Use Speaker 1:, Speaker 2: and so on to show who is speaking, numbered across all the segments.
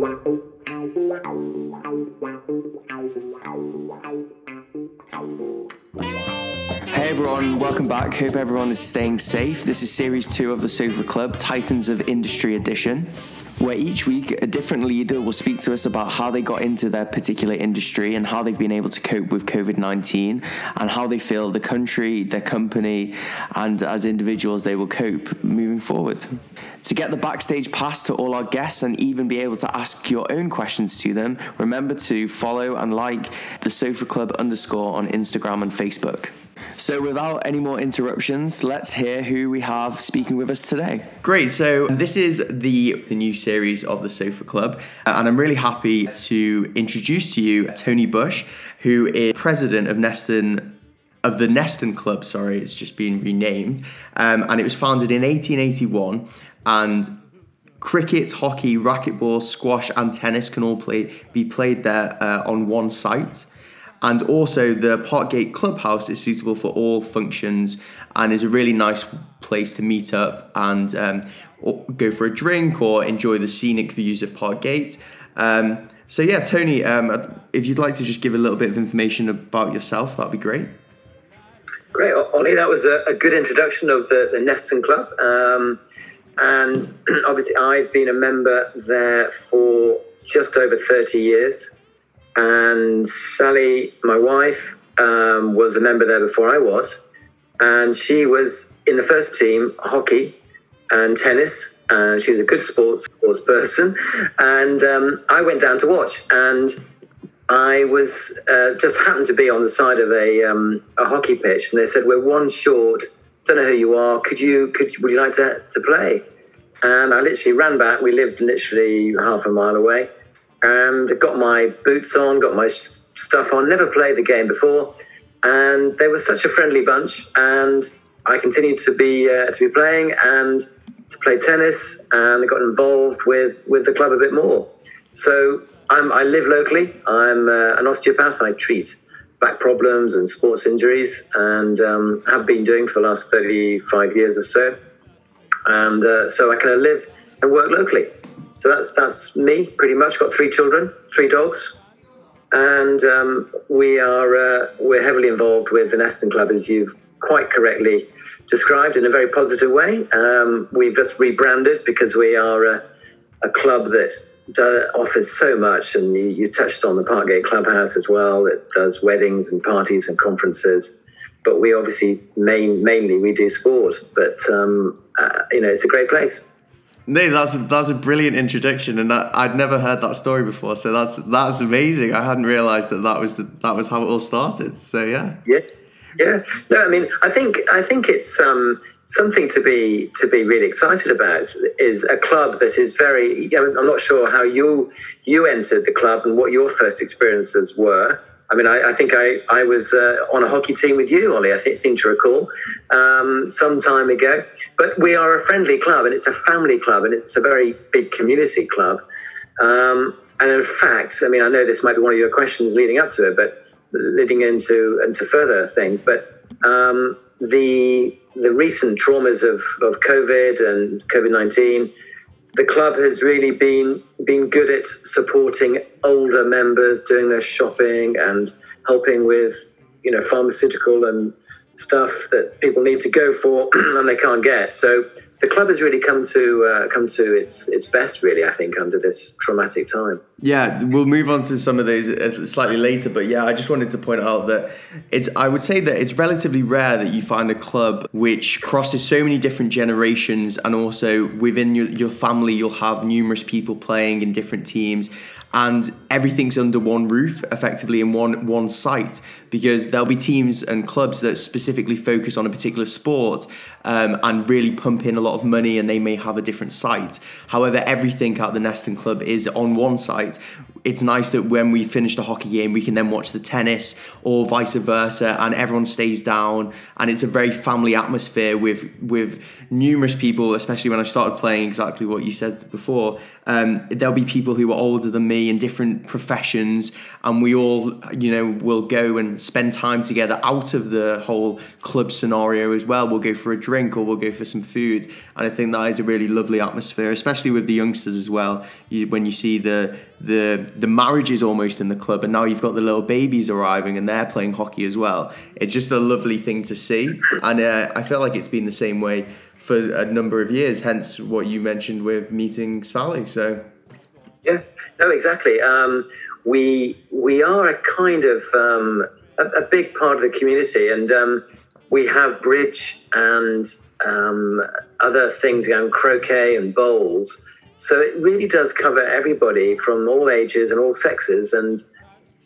Speaker 1: Hey everyone, welcome back. Hope everyone is staying safe. This is series two of the Sofa Club, Titans of Industry Edition, where each week a different leader will speak to us about how they got into their particular industry and how they've been able to cope with COVID 19 and how they feel the country, their company, and as individuals they will cope moving forward. To get the backstage pass to all our guests and even be able to ask your own questions to them, remember to follow and like the Sofa Club underscore on Instagram and Facebook. So, without any more interruptions, let's hear who we have speaking with us today.
Speaker 2: Great. So this is the the new series of the Sofa Club, uh, and I'm really happy to introduce to you Tony Bush, who is president of Neston. Of the Neston Club, sorry, it's just been renamed, um, and it was founded in 1881. And cricket, hockey, racquetball, squash, and tennis can all play be played there uh, on one site. And also, the Parkgate Clubhouse is suitable for all functions and is a really nice place to meet up and um, go for a drink or enjoy the scenic views of Parkgate. Um, so, yeah, Tony, um, if you'd like to just give a little bit of information about yourself, that'd be great.
Speaker 3: Great, Ollie. That was a, a good introduction of the, the Neston Club. Um, and obviously, I've been a member there for just over 30 years. And Sally, my wife, um, was a member there before I was. And she was in the first team, hockey and tennis. And she was a good sports, sports person. And um, I went down to watch. And I was uh, just happened to be on the side of a, um, a hockey pitch. And they said, We're one short. Don't know who you are. Could you, could, would you like to, to play? And I literally ran back. We lived literally half a mile away and got my boots on, got my stuff on. Never played the game before, and they were such a friendly bunch. And I continued to be uh, to be playing and to play tennis, and I got involved with with the club a bit more. So I'm, I live locally. I'm uh, an osteopath. I treat back problems and sports injuries, and um, have been doing for the last 35 years or so. And uh, so I kind of live and work locally. So that's that's me pretty much. Got three children, three dogs, and um, we are uh, we're heavily involved with the Neston Club, as you've quite correctly described in a very positive way. Um, we've just rebranded because we are a, a club that do, offers so much, and you, you touched on the Parkgate Clubhouse as well. That does weddings and parties and conferences. But we obviously main mainly we do sport. But um, uh, you know, it's a great place.
Speaker 2: No, that's that's a brilliant introduction, and that, I'd never heard that story before. So that's that's amazing. I hadn't realised that that was the, that was how it all started. So yeah,
Speaker 3: yeah, yeah. No, I mean, I think I think it's um, something to be to be really excited about. Is a club that is very. I'm not sure how you you entered the club and what your first experiences were. I mean, I, I think I, I was uh, on a hockey team with you, Ollie, I think, seem to recall, um, some time ago. But we are a friendly club and it's a family club and it's a very big community club. Um, and in fact, I mean, I know this might be one of your questions leading up to it, but leading into, into further things, but um, the, the recent traumas of, of COVID and COVID 19 the club has really been been good at supporting older members doing their shopping and helping with you know pharmaceutical and stuff that people need to go for and they can't get. So the club has really come to uh, come to its its best, really. I think under this traumatic time.
Speaker 2: Yeah, we'll move on to some of those uh, slightly later, but yeah, I just wanted to point out that it's. I would say that it's relatively rare that you find a club which crosses so many different generations, and also within your, your family, you'll have numerous people playing in different teams and everything's under one roof effectively in one one site because there'll be teams and clubs that specifically focus on a particular sport um, and really pump in a lot of money and they may have a different site. However everything at the Neston club is on one site it's nice that when we finish the hockey game, we can then watch the tennis or vice versa, and everyone stays down. And it's a very family atmosphere with with numerous people, especially when I started playing. Exactly what you said before. Um, there'll be people who are older than me in different professions, and we all, you know, will go and spend time together out of the whole club scenario as well. We'll go for a drink or we'll go for some food, and I think that is a really lovely atmosphere, especially with the youngsters as well. You, when you see the the the marriages almost in the club, and now you've got the little babies arriving and they're playing hockey as well. It's just a lovely thing to see, and uh, I feel like it's been the same way for a number of years. Hence, what you mentioned with meeting Sally. So,
Speaker 3: yeah, no, exactly. Um, we we are a kind of um, a, a, big part of the community, and um, we have bridge and um, other things going, croquet and bowls. So it really does cover everybody from all ages and all sexes and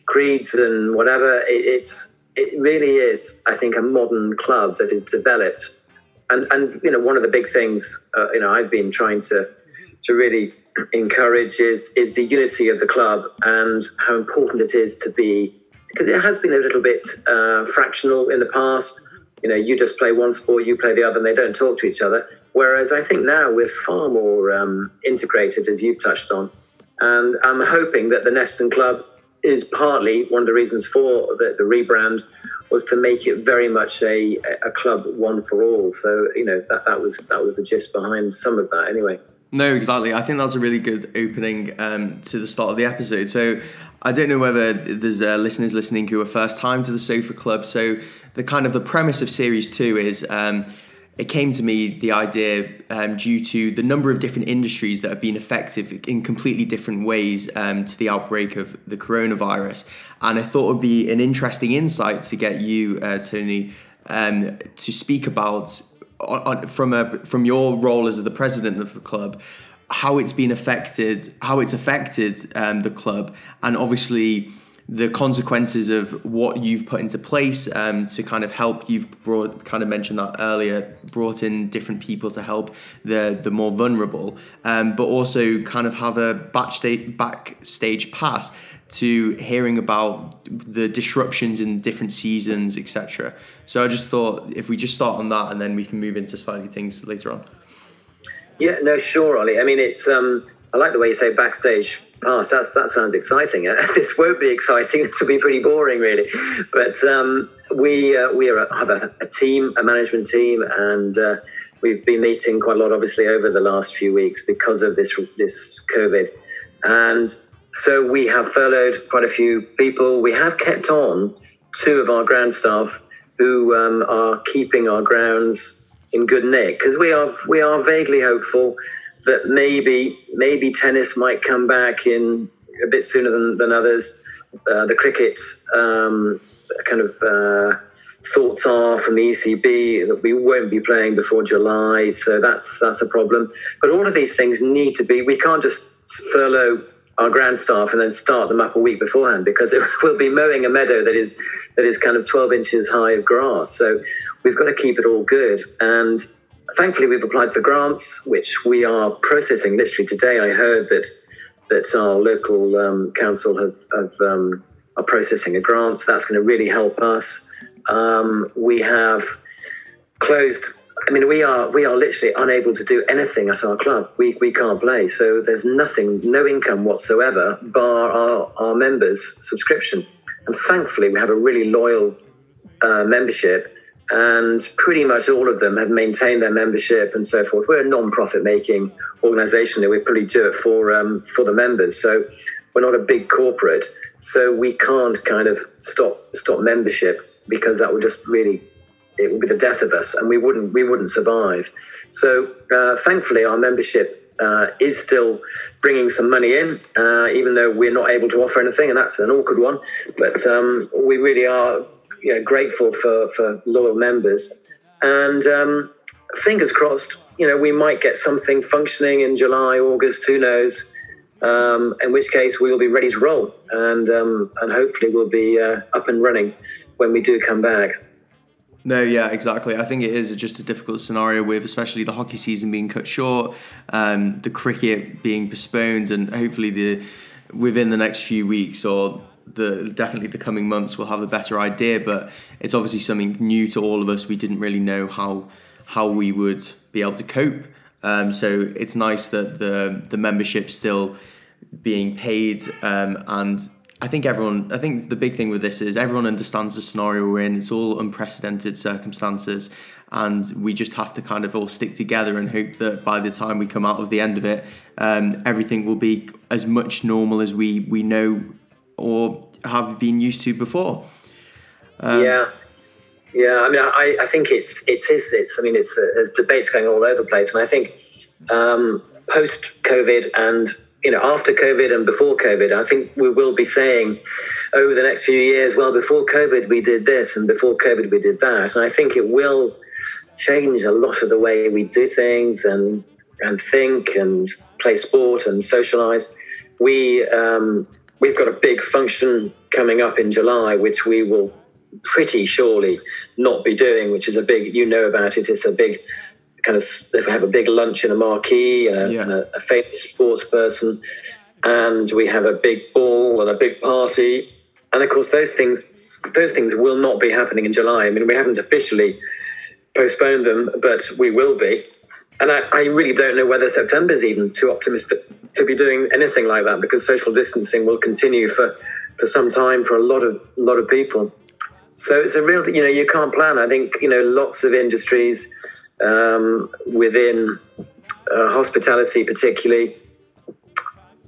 Speaker 3: creeds and whatever. It, it's it really is, I think, a modern club that is developed. And and you know, one of the big things uh, you know I've been trying to to really encourage is is the unity of the club and how important it is to be because it has been a little bit uh, fractional in the past. You know, you just play one sport, you play the other, and they don't talk to each other. Whereas I think now we're far more um, integrated, as you've touched on. And I'm hoping that the Neston Club is partly one of the reasons for the, the rebrand was to make it very much a, a club one for all. So you know that, that was that was the gist behind some of that anyway.
Speaker 2: No, exactly. I think that's a really good opening um, to the start of the episode. So I don't know whether there's uh, listeners listening who are first time to the Sofa Club. So the kind of the premise of series two is. Um, it came to me the idea um, due to the number of different industries that have been affected in completely different ways um, to the outbreak of the coronavirus. And I thought it would be an interesting insight to get you, uh, Tony, um, to speak about on, from a from your role as the president of the club, how it's been affected, how it's affected um, the club, and obviously the consequences of what you've put into place um, to kind of help. You've brought kind of mentioned that earlier, brought in different people to help the the more vulnerable, um, but also kind of have a backstage backstage pass to hearing about the disruptions in different seasons, etc. So I just thought if we just start on that and then we can move into slightly things later on.
Speaker 3: Yeah, no, sure, Ollie. I mean, it's um, I like the way you say backstage That's, that sounds exciting. this won't be exciting. This will be pretty boring, really. But um, we uh, we are, have a, a, team, a management team, and uh, we've been meeting quite a lot, obviously, over the last few weeks because of this this COVID. And so we have furloughed quite a few people. We have kept on two of our ground staff who um, are keeping our grounds in good nick because we are we are vaguely hopeful that maybe maybe tennis might come back in a bit sooner than, than others. Uh, the cricket um, kind of uh, thoughts are from the ECB that we won't be playing before July, so that's that's a problem. But all of these things need to be. We can't just furlough our ground staff and then start them up a week beforehand because it will be mowing a meadow that is that is kind of 12 inches high of grass. So we've got to keep it all good and thankfully, we've applied for grants, which we are processing. Literally today, I heard that that our local um, council have, have um, are processing a grant. So that's going to really help us. Um, we have closed. I mean, we are we are literally unable to do anything at our club. We, we can't play, so there's nothing, no income whatsoever, bar our, our members' subscription. And thankfully, we have a really loyal uh, membership and pretty much all of them have maintained their membership and so forth. We're a non-profit making organisation that we probably do it for um, for the members. So we're not a big corporate, so we can't kind of stop stop membership because that would just really it would be the death of us, and we wouldn't we wouldn't survive. So uh, thankfully, our membership. Uh, is still bringing some money in, uh, even though we're not able to offer anything, and that's an awkward one. But um, we really are you know, grateful for, for loyal members. And um, fingers crossed, you know, we might get something functioning in July, August, who knows? Um, in which case we will be ready to roll and, um, and hopefully we'll be uh, up and running when we do come back.
Speaker 2: No, yeah, exactly. I think it is just a difficult scenario with especially the hockey season being cut short, um, the cricket being postponed, and hopefully the within the next few weeks or the definitely the coming months we'll have a better idea. But it's obviously something new to all of us. We didn't really know how how we would be able to cope. Um, so it's nice that the the membership's still being paid um, and I think everyone. I think the big thing with this is everyone understands the scenario we're in. It's all unprecedented circumstances, and we just have to kind of all stick together and hope that by the time we come out of the end of it, um, everything will be as much normal as we we know or have been used to before.
Speaker 3: Um, yeah. Yeah, I mean, I, I think it's it is it's. I mean, it's there's debates going all over the place, and I think um, post COVID and you know, after COVID and before COVID, I think we will be saying over the next few years, well, before COVID we did this and before COVID we did that. And I think it will change a lot of the way we do things and and think and play sport and socialize. We um, we've got a big function coming up in July, which we will pretty surely not be doing, which is a big. You know about it. It's a big kind of if we have a big lunch in a marquee and a, yeah. and a, a famous sports person, and we have a big ball and a big party, and of course those things those things will not be happening in July. I mean, we haven't officially postponed them, but we will be. And I, I really don't know whether September is even too optimistic to be doing anything like that because social distancing will continue for, for some time for a lot of lot of people. So it's a real, you know, you can't plan. I think you know lots of industries um, within uh, hospitality, particularly,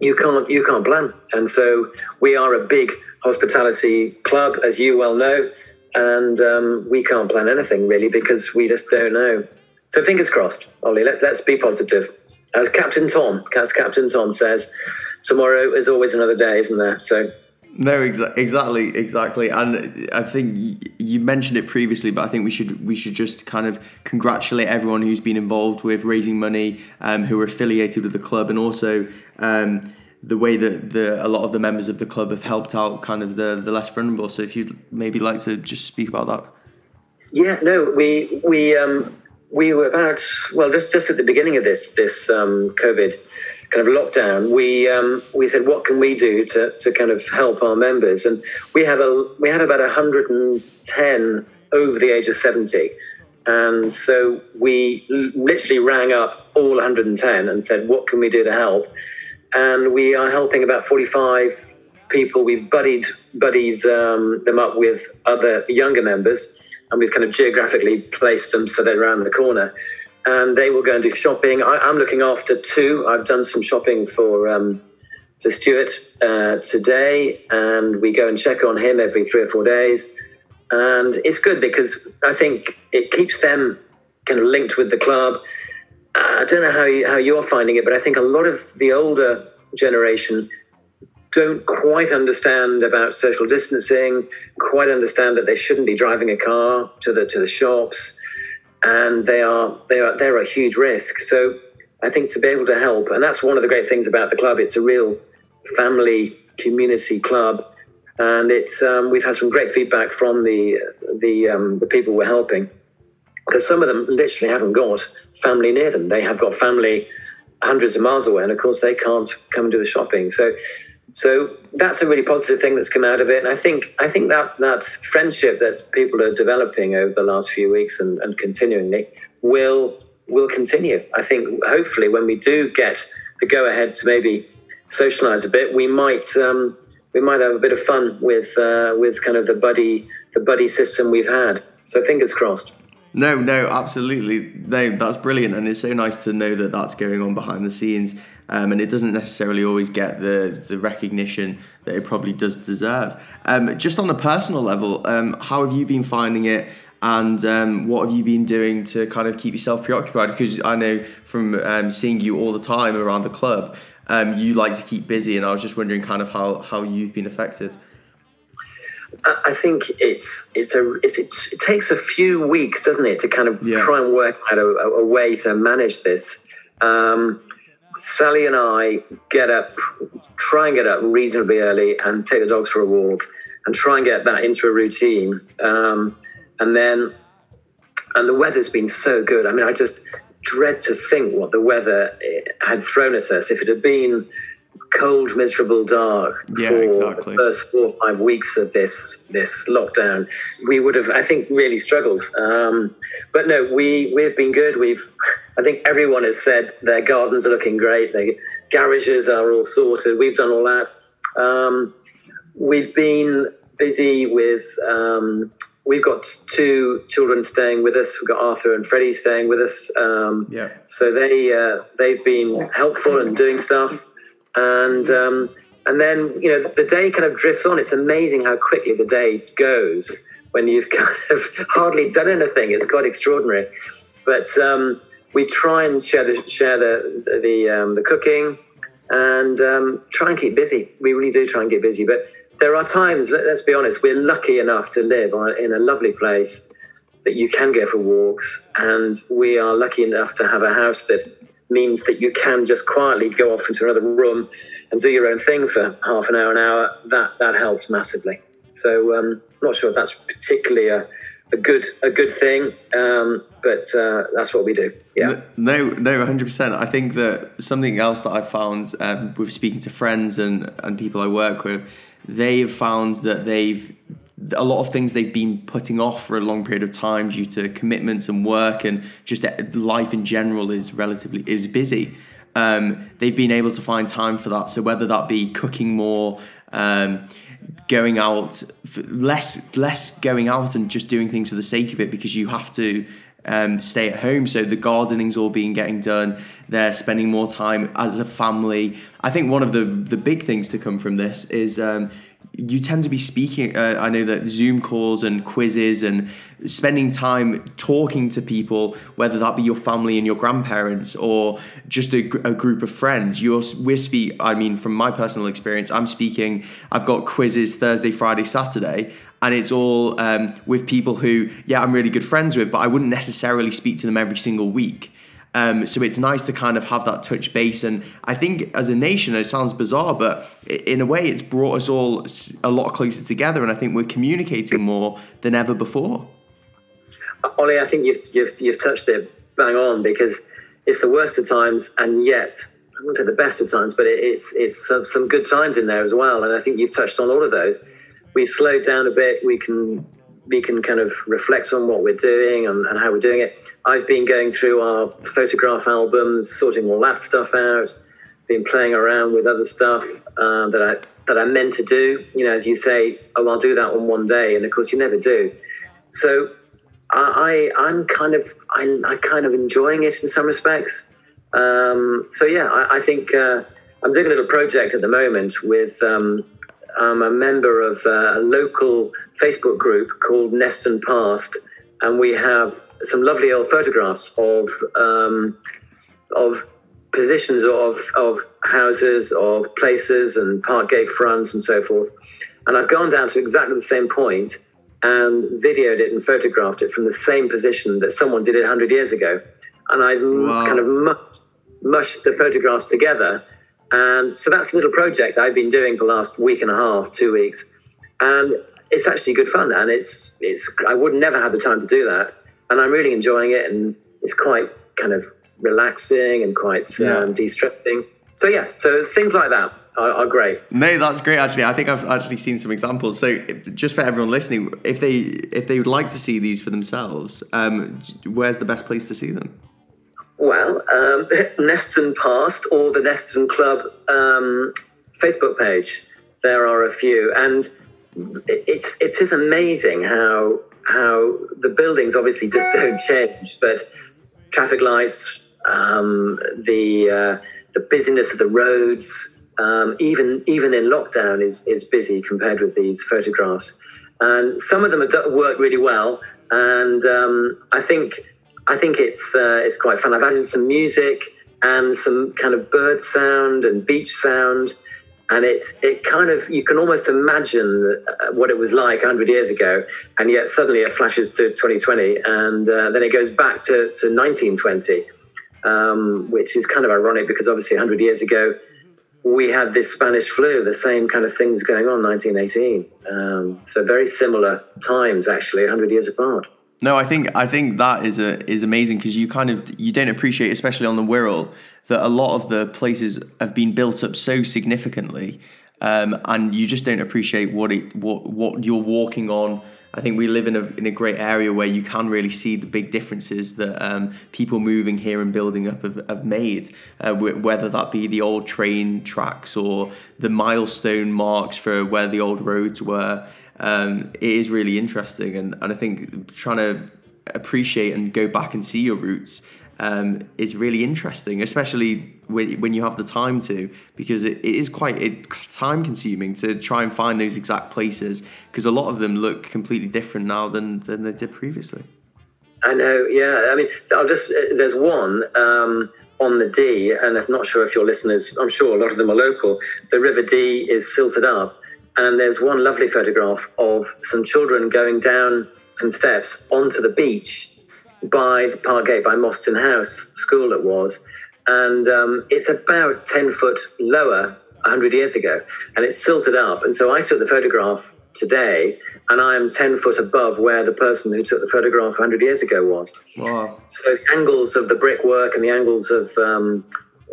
Speaker 3: you can't you can't plan. And so we are a big hospitality club, as you well know, and um, we can't plan anything really because we just don't know. So fingers crossed, Ollie. Let's let's be positive. As Captain Tom, as Captain Tom says, tomorrow is always another day, isn't there? So
Speaker 2: no, exa- exactly, exactly, and I think you mentioned it previously, but I think we should we should just kind of congratulate everyone who's been involved with raising money, um, who are affiliated with the club, and also um, the way that the a lot of the members of the club have helped out kind of the the less vulnerable. So if you'd maybe like to just speak about that.
Speaker 3: Yeah, no, we we um, we were about well just just at the beginning of this this um, COVID kind of lockdown, we um, we said, what can we do to, to kind of help our members? And we have a we have about 110 over the age of 70. And so we literally rang up all 110 and said, what can we do to help? And we are helping about 45 people. We've buddied buddied um, them up with other younger members, and we've kind of geographically placed them so they're around the corner and they will go and do shopping. I, am looking after two. I've done some shopping for um, for Stuart uh, today, and we go and check on him every three or four days. And it's good because I think it keeps them kind of linked with the club. I don't know how you, how you're finding it, but I think a lot of the older generation don't quite understand about social distancing, quite understand that they shouldn't be driving a car to the to the shops and they are they are they're a huge risk. So I think to be able to help, and that's one of the great things about the club. It's a real family community club, and it's um, we've had some great feedback from the the um, the people we're helping because some of them literally haven't got family near them. They have got family hundreds of miles away, and of course they can't come and do the shopping. So so that's a really positive thing that's come out of it. And I think I think that that friendship that people are developing over the last few weeks and, and continually will will continue. I think hopefully when we do get the go ahead to maybe socialize a bit, we might um, we might have a bit of fun with uh, with kind of the buddy the buddy system we've had. So fingers crossed.
Speaker 2: No, no, absolutely. No, that's brilliant, and it's so nice to know that that's going on behind the scenes um, and it doesn't necessarily always get the the recognition that it probably does deserve. Um, just on a personal level, um, how have you been finding it? And um, what have you been doing to kind of keep yourself preoccupied? Because I know from um, seeing you all the time around the club, um, you like to keep busy, and I was just wondering kind of how, how you've been affected.
Speaker 3: I think it's it's a it's, it takes a few weeks, doesn't it, to kind of yeah. try and work out a, a, way to manage this. Um, Sally and I get up, try and get up reasonably early and take the dogs for a walk and try and get that into a routine. Um, and then, and the weather's been so good. I mean, I just dread to think what the weather eh, had thrown at us. If it had been cold, miserable dark
Speaker 2: Yeah,
Speaker 3: for
Speaker 2: exactly.
Speaker 3: the first four or five weeks of this this lockdown, we would have, I think, really struggled. Um, but no, we we've been good. We've, I think, everyone has said their gardens are looking great. Their garages are all sorted. We've done all that. Um, we've been busy with. Um, we've got two children staying with us. We've got Arthur and Freddie staying with us. Um,
Speaker 2: Yeah.
Speaker 3: so they uh, they've been helpful and doing stuff, and um, and then you know the day kind of drifts on. It's amazing how quickly the day goes when you've kind of hardly done anything. It's quite extraordinary, but um, we try and share the share the the um, the cooking and um, try and keep busy. We really do try and get busy, but there are times. let- Let's be honest. We're lucky enough to live on- in a lovely place that you can go for walks, and we are lucky enough to have a house that means that you can just quietly go off into another room and do your own thing for half an hour, an hour. That that helps massively. So, um, not sure if that's particularly a, a good a good thing, um, but uh, that's what we do. Yeah.
Speaker 2: No, no, hundred percent. I think that something else that I've found um, with speaking to friends and and people I work with, they've found that they've a lot of things they've been putting off for a long period of time due to commitments and work and just life in general is relatively is busy. Um, they've been able to find time for that. So whether that be cooking more, um, going out, less less going out and just doing things for the sake of it because you have to um, stay at home. So the gardening's all being getting done. They're spending more time as a family. I think one of the the big things to come from this is. Um, you tend to be speaking. Uh, I know that Zoom calls and quizzes and spending time talking to people, whether that be your family and your grandparents or just a, a group of friends. You're speak. I mean, from my personal experience, I'm speaking. I've got quizzes Thursday, Friday, Saturday, and it's all um, with people who, yeah, I'm really good friends with, but I wouldn't necessarily speak to them every single week. Um, so it's nice to kind of have that touch base, and I think as a nation, it sounds bizarre, but in a way, it's brought us all a lot closer together, and I think we're communicating more than ever before.
Speaker 3: Ollie, I think you've, you've, you've touched it bang on because it's the worst of times, and yet I wouldn't say the best of times, but it, it's it's some, some good times in there as well. And I think you've touched on all of those. We've slowed down a bit. We can we can kind of reflect on what we're doing and, and how we're doing it. I've been going through our photograph albums, sorting all that stuff out. Been playing around with other stuff uh, that I that I meant to do. You know, as you say, oh, I'll do that on one day, and of course you never do. So I, I I'm kind of I, I kind of enjoying it in some respects. Um, so yeah, I, I think uh, I'm doing a little project at the moment with um, I'm a member of a local Facebook group called Neston Past, and we have some lovely old photographs of um, of positions of of houses, of places, and Parkgate fronts, and so forth. And I've gone down to exactly the same point and videoed it and photographed it from the same position that someone did it 100 years ago. And I've
Speaker 2: Wow.
Speaker 3: kind of mu- mushed the photographs together. And so that's a little project I've been doing for the last week and a half, two weeks. And it's actually good fun. And it's, it's I would never have the time to do that. And I'm really enjoying it. And it's quite kind of relaxing and quite
Speaker 2: Yeah.
Speaker 3: um, de stressing. So, yeah, so things like that are, are great.
Speaker 2: No, that's great. Actually, I think I've actually seen some examples. So, just for everyone listening, if they if they would like to see these for themselves, um, where's the best place to see them?
Speaker 3: Well, um, Neston Past or the Neston Club um, Facebook page. There are a few, and it's it is amazing how how the buildings obviously just don't change, but traffic lights, um, the uh, the busyness of the roads, um, even even in lockdown is is busy compared with these photographs, and some of them worked really well, and um, I think I think it's uh, it's quite fun. I've added some music and some kind of bird sound and beach sound, and it it kind of you can almost imagine uh, what it was like 100 years ago, and yet suddenly it flashes to 2020, and uh, then it goes back to, to 1920, um, which is kind of ironic because obviously 100 years ago we had this Spanish flu, the same kind of things going on 1918. Um, so very similar times, actually, 100 years apart.
Speaker 2: No, I think I think that is a is amazing because you kind of you don't appreciate, especially on the Wirral, that a lot of the places have been built up so significantly, um, and you just don't appreciate what it what what you're walking on. I think we live in a in a great area where you can really see the big differences that um, people moving here and building up have, have made, uh, whether that be the old train tracks or the milestone marks for where the old roads were um, it is really interesting. And, and I think trying to appreciate and go back and see your roots um, is really interesting, especially when, when you have the time to, because it, it is quite it, time consuming to try and find those exact places, because a lot of them look completely different now than, than they did previously.
Speaker 3: I know, yeah. I mean, I'll just, uh, there's one um, on the Dee, and I'm not sure if your listeners, I'm sure a lot of them are local. The River Dee is silted up and there's one lovely photograph of some children going down some steps onto the beach by the Parkgate by Mostyn House School, it was. And um, it's about 10 foot lower 100 years ago, and it's silted up. And so I took the photograph today, and I'm 10 foot above where the person who took the photograph 100 years ago was.
Speaker 2: Wow.
Speaker 3: So the angles of the brickwork and the angles of um,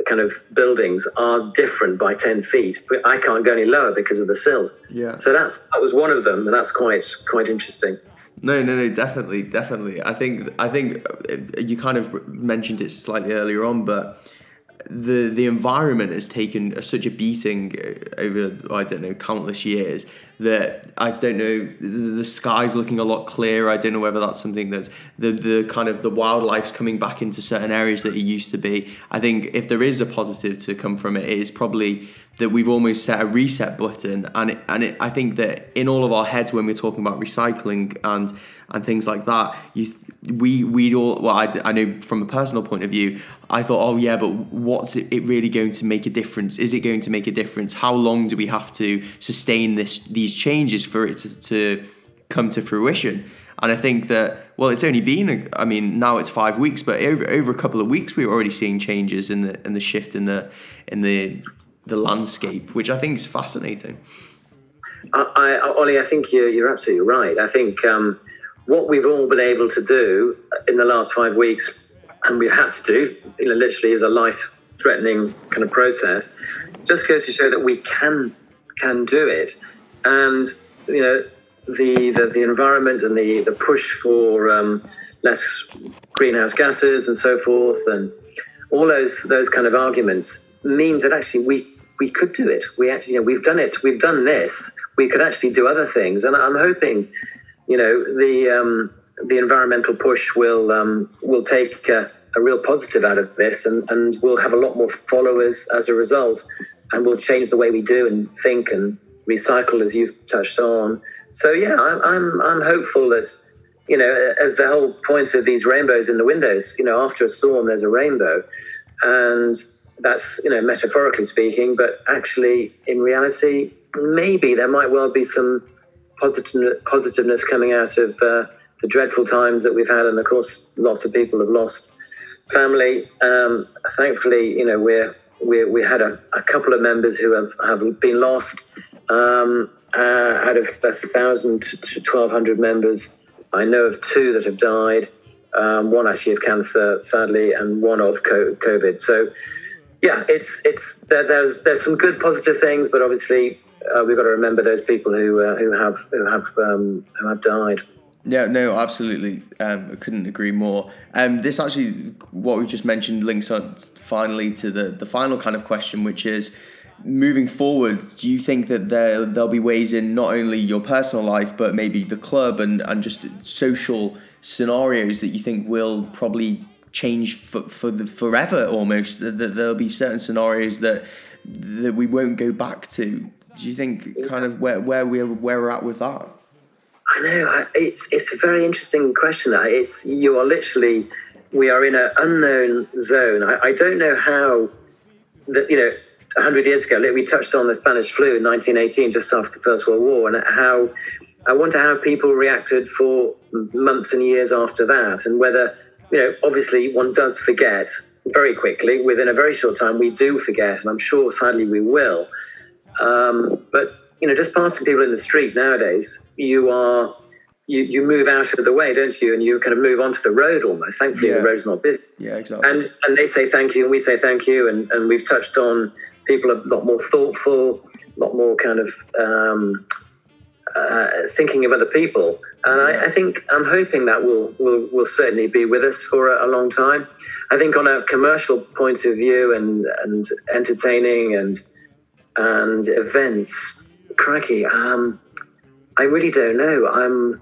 Speaker 3: kind of buildings are different by 10 feet but i can't go any lower because of the sills
Speaker 2: yeah.
Speaker 3: So that's that was one of them and that's quite quite interesting.
Speaker 2: No no no definitely definitely. I think i think uh, you kind of mentioned it slightly earlier on but the the environment has taken such a beating uh, over I don't know countless years that I don't know the sky's looking a lot clearer. I don't know whether that's something that's the the kind of the wildlife's coming back into certain areas that it used to be. I think if there is a positive to come from it, it is probably that we've almost set a reset button and it, and it, I think that in all of our heads when we're talking about recycling and and things like that you we we all well I, I know from a personal point of view I thought oh yeah but what's it, really going to make a difference is it going to make a difference how long do we have to sustain this these changes for it to, to come to fruition and I think that well it's only been I mean now it's 5 weeks but over over a couple of weeks we are already seeing changes in the in the shift in the in the the landscape, which I think is fascinating.
Speaker 3: I, I, Ollie, I think you're, you're absolutely right. I think um, what we've all been able to do in the last five weeks, and we've had to do, you know, literally is a life-threatening kind of process, just goes to show that we can can do it. And you know, the the, the environment and the the push for um, less greenhouse gases and so forth, and all those those kind of arguments means that actually we we could do it. We actually, you know, we've done it. We've done this. We could actually do other things, and I'm hoping, you know, the um, the environmental push will um, will take a real positive out of this, and and we'll have a lot more followers as a result, and we'll change the way we do and think and recycle, as you've touched on. So yeah, I'm I'm, I'm hopeful that. You know, as the whole point of these rainbows in the windows, you know, after a storm, there's a rainbow. And that's you know metaphorically speaking, but actually in reality, maybe there might well be some positive, positiveness coming out of uh, the dreadful times that we've had, and of course, lots of people have lost family. Um, thankfully, you know we're, we're we had a, a, couple of members who have have been lost. Um, uh, out of a thousand to twelve hundred members, I know of two that have died. Um, one actually of cancer, sadly, and one of COVID. So yeah, it's it's there, there's there's some good positive things, but obviously uh, we've got to remember those people who uh, who have who have um, who have died.
Speaker 2: Yeah, no, absolutely. Um, I couldn't agree more. Um, this actually, what we just mentioned, links on finally to the the final kind of question, which is moving forward. Do you think that there there'll be ways in not only your personal life, but maybe the club and and just social scenarios that you think will probably change for, for the forever almost that, that there'll be certain scenarios that that we won't go back to do you think kind of where where we're where we're at with that
Speaker 3: i know it's it's a very interesting question it's you are literally we are in an unknown zone i, I don't know how that you know 100 years ago we touched on the spanish flu in 1918 just after the first world war and how i wonder how people reacted for months and years after that and whether you know, obviously one does forget very quickly. Within a very short time, we do forget, and I'm sure sadly we will. Um, but you know, just passing people in the street nowadays, you are you, you move out of the way, don't you? And you kind of move onto the road almost. Thankfully,
Speaker 2: Yeah.
Speaker 3: the road's not busy.
Speaker 2: Yeah, exactly.
Speaker 3: And and they say thank you, and we say thank you, and, and we've touched on people are a lot more thoughtful, a lot more kind of um, uh, thinking of other people. And I, I think I'm hoping that will will will certainly be with us for a, a long time. I think on a commercial point of view and and entertaining and and events, crikey, um, I really don't know. I'm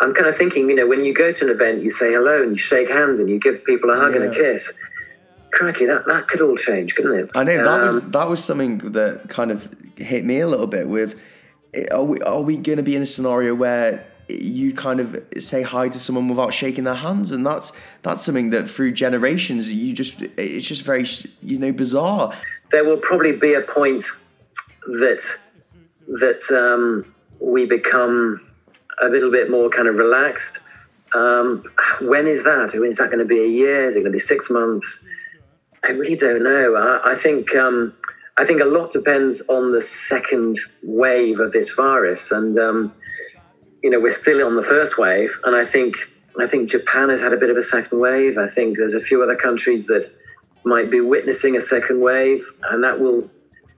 Speaker 3: I'm kind of thinking, you know, when you go to an event, you say hello and you shake hands and you give people a hug and a kiss. Crikey, that, that could all change, couldn't it?
Speaker 2: I know that
Speaker 3: Um,
Speaker 2: was that was something that kind of hit me a little bit. With are we are we going to be in a scenario where you kind of say hi to someone without shaking their hands, and that's that's something that through generations you just it's just very you know bizarre.
Speaker 3: there will probably be a point that that um, we become a little bit more kind of relaxed. Um, when is that? Mean, is that going to be a year? Is it going to be six months? I really don't know. I, I think um, I think a lot depends on the second wave of this virus, and um, you know we're still on the first wave, and I think I think Japan has had a bit of a second wave. I think there's a few other countries that might be witnessing a second wave, and that will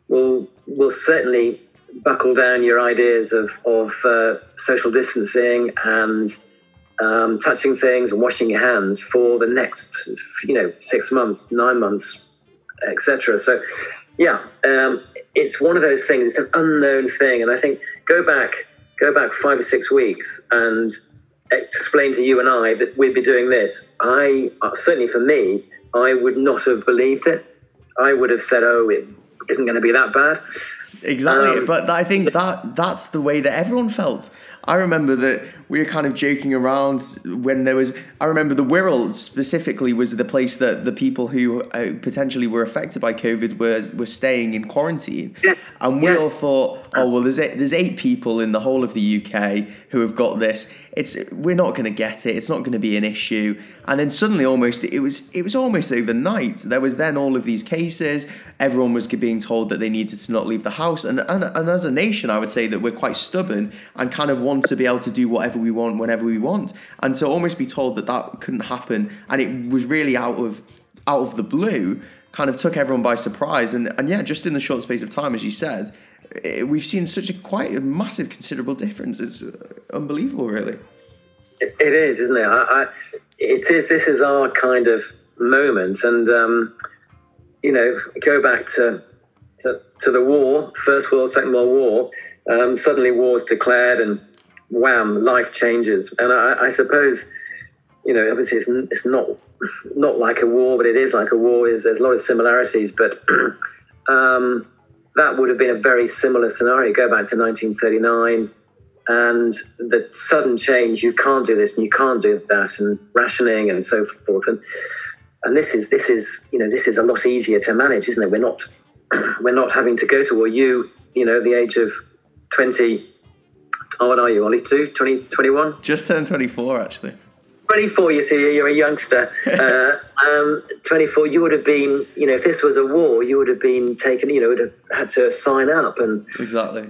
Speaker 3: will will certainly buckle down your ideas of of uh, social distancing and um, touching things and washing your hands for the next you know six months, nine months, etc. So yeah, um, it's one of those things. It's an unknown thing, and I think go back go back five or six weeks and explain to you and I that we'd be doing this. I uh, certainly for me, I would not have believed it. I would have said, "Oh, it isn't going to be that bad."
Speaker 2: Exactly,
Speaker 3: Um,
Speaker 2: but I think that that's the way that everyone felt. I remember that we were kind of joking around when there was. I remember the Wirral specifically was the place that the people who uh, potentially were affected by COVID were were staying in quarantine.
Speaker 3: Yes,
Speaker 2: And we
Speaker 3: yes.
Speaker 2: all thought, oh well, there's eight, there's eight people in the whole of the UK who have got this. It's we're not going to get it. It's not going to be an issue. And then suddenly, almost it was it was almost overnight. There was then all of these cases. Everyone was being told that they needed to not leave the house. And and, and as a nation, I would say that we're quite stubborn and kind of want to be able to do whatever we want whenever we want. And to almost be told that that couldn't happen, and it was really out of out of the blue kind of took everyone by surprise and and yeah just in the short space of time as you said we've seen such a quite a massive considerable difference it's uh, unbelievable really
Speaker 3: It it is, isn't it? I, I, it is. This is our kind of moment, and um, you know, go back to, to to the war, First World, Second World War. Um, suddenly, war's declared, and wham, life changes. And I, I suppose, you know, obviously, it's, it's not not like a war, but it is like a war. Is there's a lot of similarities, but um, that would have been a very similar scenario. Go back to 1939 and the sudden change you can't do this and you can't do that and rationing and so forth. And and this is this is you know this is a lot easier to manage isn't it? We're not we're not having to go to or you you know the age of 20 oh what are you? Only two? 20 21
Speaker 2: just turned 24 actually
Speaker 3: 24 you see you're a youngster. Uh, um, 24 you would have been you know if this was a war you would have been taken you know would have had to sign up and
Speaker 2: exactly.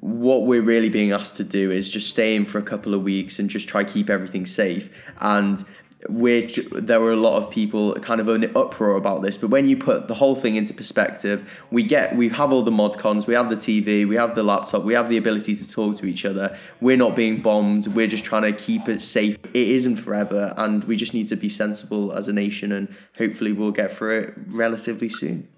Speaker 2: What we're really being asked to do is just stay in for a couple of weeks and just try keep everything safe. And which there were a lot of people kind of in uproar about this. But when you put the whole thing into perspective we get we have all the mod cons we have the tv we have the laptop we have the ability to talk to each other. We're not being bombed we're just trying to keep it safe. It isn't forever and we just need to be sensible as a nation and hopefully we'll get through it relatively soon.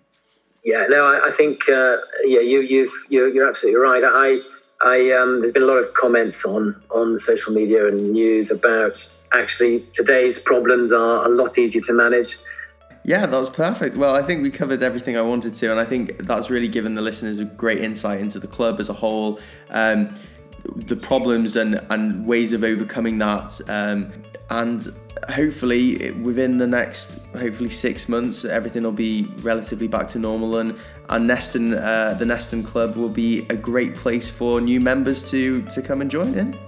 Speaker 3: Yeah, no, I, I think uh, yeah, you, you've you're, you're absolutely right. I, I um, there's been a lot of comments on on social media and news about actually today's problems are a lot easier to manage.
Speaker 2: Yeah, that was perfect. Well, I think we covered everything I wanted to, and I think that's really given the listeners a great insight into the club as a whole, um, the problems and, and ways of overcoming that, um, and hopefully within the next hopefully six months everything will be relatively back to normal and and Neston uh, the Neston Club will be a great place for new members to to come and join in.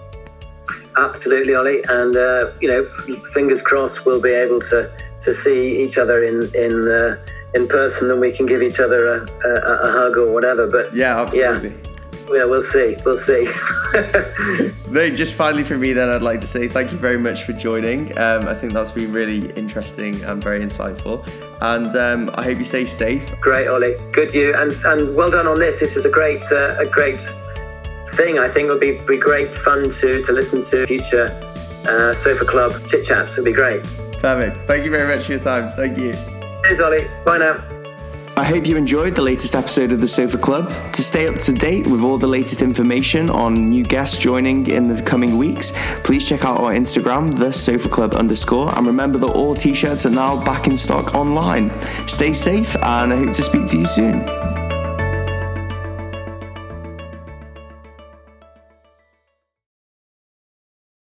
Speaker 3: Absolutely, Ollie, and uh, you know, f- fingers crossed, we'll be able to to see each other in in uh, in person, and we can give each other a, a, a hug or whatever. But
Speaker 2: Yeah, absolutely.
Speaker 3: yeah, we'll see. We'll see.
Speaker 4: no, just finally for me, then I'd like to say thank you very much for joining. Um, I think that's been really interesting and very insightful. And um, I hope you stay safe.
Speaker 3: Great, Ollie. Good you, and and well done on this. This is a great uh, a great thing. I think it would be be great fun to to listen to future uh, Sofa Club chit chats. It'd be great.
Speaker 4: Perfect. Thank you very much for your time. Thank you.
Speaker 3: Cheers, Ollie. Bye now.
Speaker 2: I hope you enjoyed the latest episode of the Sofa Club. To stay up to date with all the latest information on new guests joining in the coming weeks, please check out our Instagram, the Sofa Club underscore, and remember that all t-shirts are now back in stock online. Stay safe, and I hope to speak to you soon.